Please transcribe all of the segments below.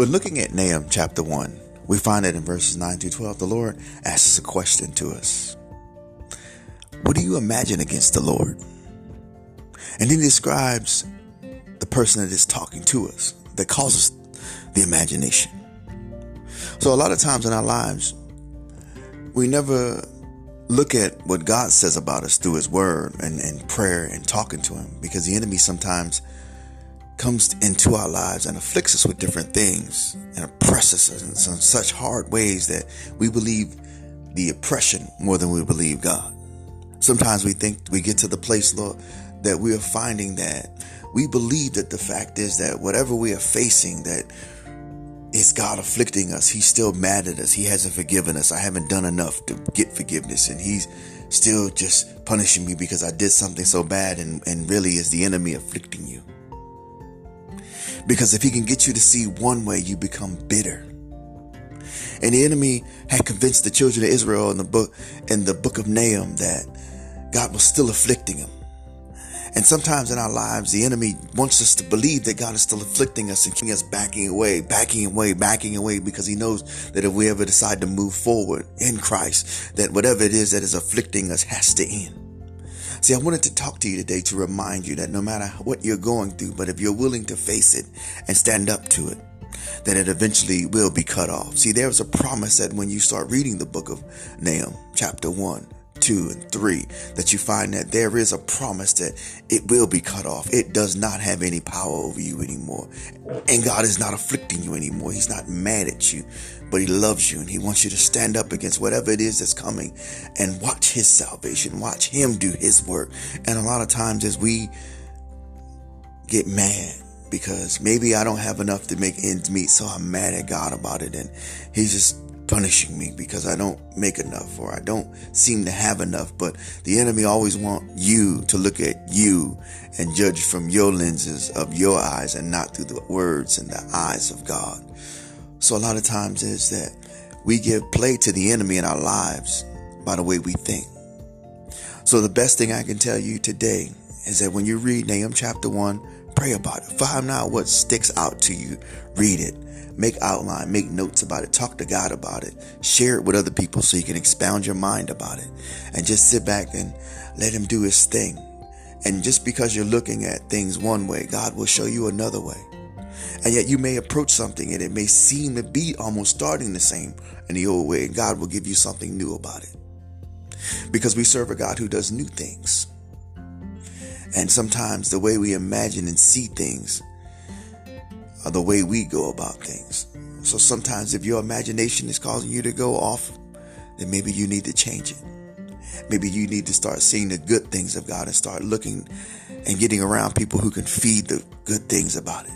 We're looking at Nahum chapter 1. We find it in verses 9 through 12. The Lord asks a question to us What do you imagine against the Lord? And he describes the person that is talking to us that causes the imagination. So, a lot of times in our lives, we never look at what God says about us through His Word and, and prayer and talking to Him because the enemy sometimes comes into our lives and afflicts us with different things and oppresses us in some such hard ways that we believe the oppression more than we believe God. Sometimes we think we get to the place, Lord, that we are finding that we believe that the fact is that whatever we are facing, that is God afflicting us. He's still mad at us. He hasn't forgiven us. I haven't done enough to get forgiveness. And He's still just punishing me because I did something so bad and, and really is the enemy afflicting you. Because if he can get you to see one way, you become bitter. And the enemy had convinced the children of Israel in the book in the book of Nahum that God was still afflicting them. And sometimes in our lives, the enemy wants us to believe that God is still afflicting us and keeping us backing away, backing away, backing away, because he knows that if we ever decide to move forward in Christ, that whatever it is that is afflicting us has to end. See, I wanted to talk to you today to remind you that no matter what you're going through, but if you're willing to face it and stand up to it, then it eventually will be cut off. See, there's a promise that when you start reading the book of Nahum, chapter 1, 2 and 3 that you find that there is a promise that it will be cut off. It does not have any power over you anymore. And God is not afflicting you anymore. He's not mad at you, but He loves you and He wants you to stand up against whatever it is that's coming and watch His salvation, watch Him do His work. And a lot of times as we get mad, because maybe I don't have enough to make ends meet, so I'm mad at God about it. And He's just punishing me because I don't make enough or I don't seem to have enough. But the enemy always want you to look at you and judge from your lenses of your eyes and not through the words and the eyes of God. So a lot of times is that we give play to the enemy in our lives by the way we think. So the best thing I can tell you today is that when you read Nahum chapter one, pray about it. Find out what sticks out to you. Read it Make outline, make notes about it, talk to God about it, share it with other people so you can expound your mind about it. And just sit back and let Him do His thing. And just because you're looking at things one way, God will show you another way. And yet you may approach something and it may seem to be almost starting the same in the old way, and God will give you something new about it. Because we serve a God who does new things. And sometimes the way we imagine and see things or the way we go about things. So sometimes if your imagination is causing you to go off, then maybe you need to change it. Maybe you need to start seeing the good things of God and start looking and getting around people who can feed the good things about it.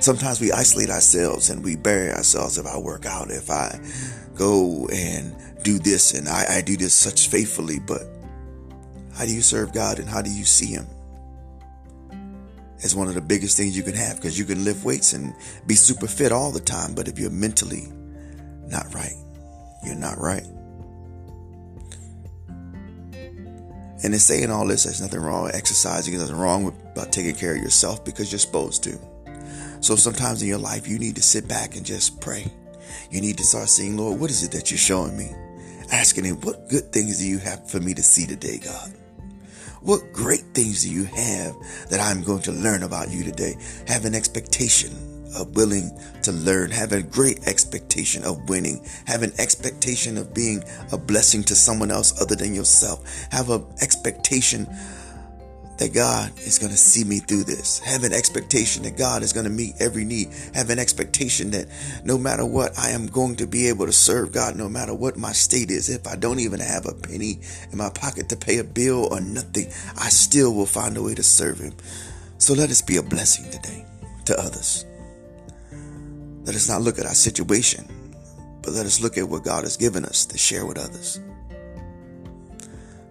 Sometimes we isolate ourselves and we bury ourselves if I work out, if I go and do this and I, I do this such faithfully, but how do you serve God and how do you see Him? Is one of the biggest things you can have because you can lift weights and be super fit all the time. But if you're mentally not right, you're not right. And in saying all this, there's nothing wrong with exercising. There's nothing wrong with about taking care of yourself because you're supposed to. So sometimes in your life, you need to sit back and just pray. You need to start saying, Lord, what is it that you're showing me? Asking him, what good things do you have for me to see today, God? What great things do you have that I'm going to learn about you today? Have an expectation of willing to learn, have a great expectation of winning, have an expectation of being a blessing to someone else other than yourself, have an expectation that God is going to see me through this. Have an expectation that God is going to meet every need. Have an expectation that no matter what, I am going to be able to serve God no matter what my state is. If I don't even have a penny in my pocket to pay a bill or nothing, I still will find a way to serve Him. So let us be a blessing today to others. Let us not look at our situation, but let us look at what God has given us to share with others.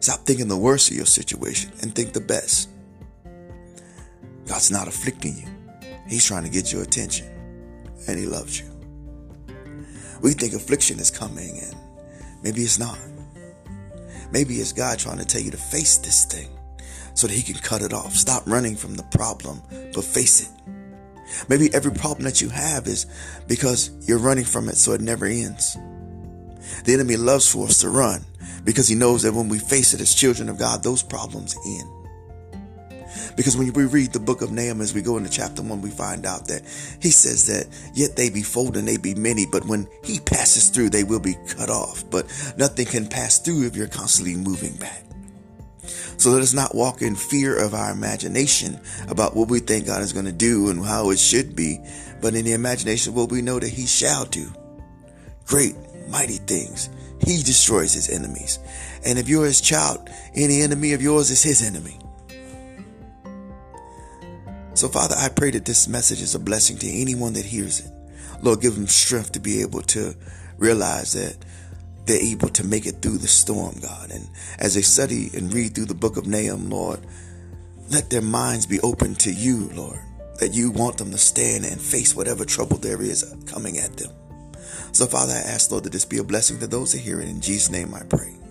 Stop thinking the worst of your situation and think the best. God's not afflicting you. He's trying to get your attention and he loves you. We think affliction is coming and maybe it's not. Maybe it's God trying to tell you to face this thing so that he can cut it off. Stop running from the problem, but face it. Maybe every problem that you have is because you're running from it so it never ends. The enemy loves for us to run because he knows that when we face it as children of God, those problems end. Because when we read the book of Nahum as we go into chapter one, we find out that he says that yet they be and they be many, but when he passes through, they will be cut off. But nothing can pass through if you're constantly moving back. So let us not walk in fear of our imagination about what we think God is going to do and how it should be, but in the imagination what we know that he shall do. Great, mighty things. He destroys his enemies. And if you're his child, any enemy of yours is his enemy. So, Father, I pray that this message is a blessing to anyone that hears it. Lord, give them strength to be able to realize that they're able to make it through the storm, God. And as they study and read through the book of Nahum, Lord, let their minds be open to you, Lord, that you want them to stand and face whatever trouble there is coming at them. So, Father, I ask, Lord, that this be a blessing to those that hear it. In Jesus' name I pray.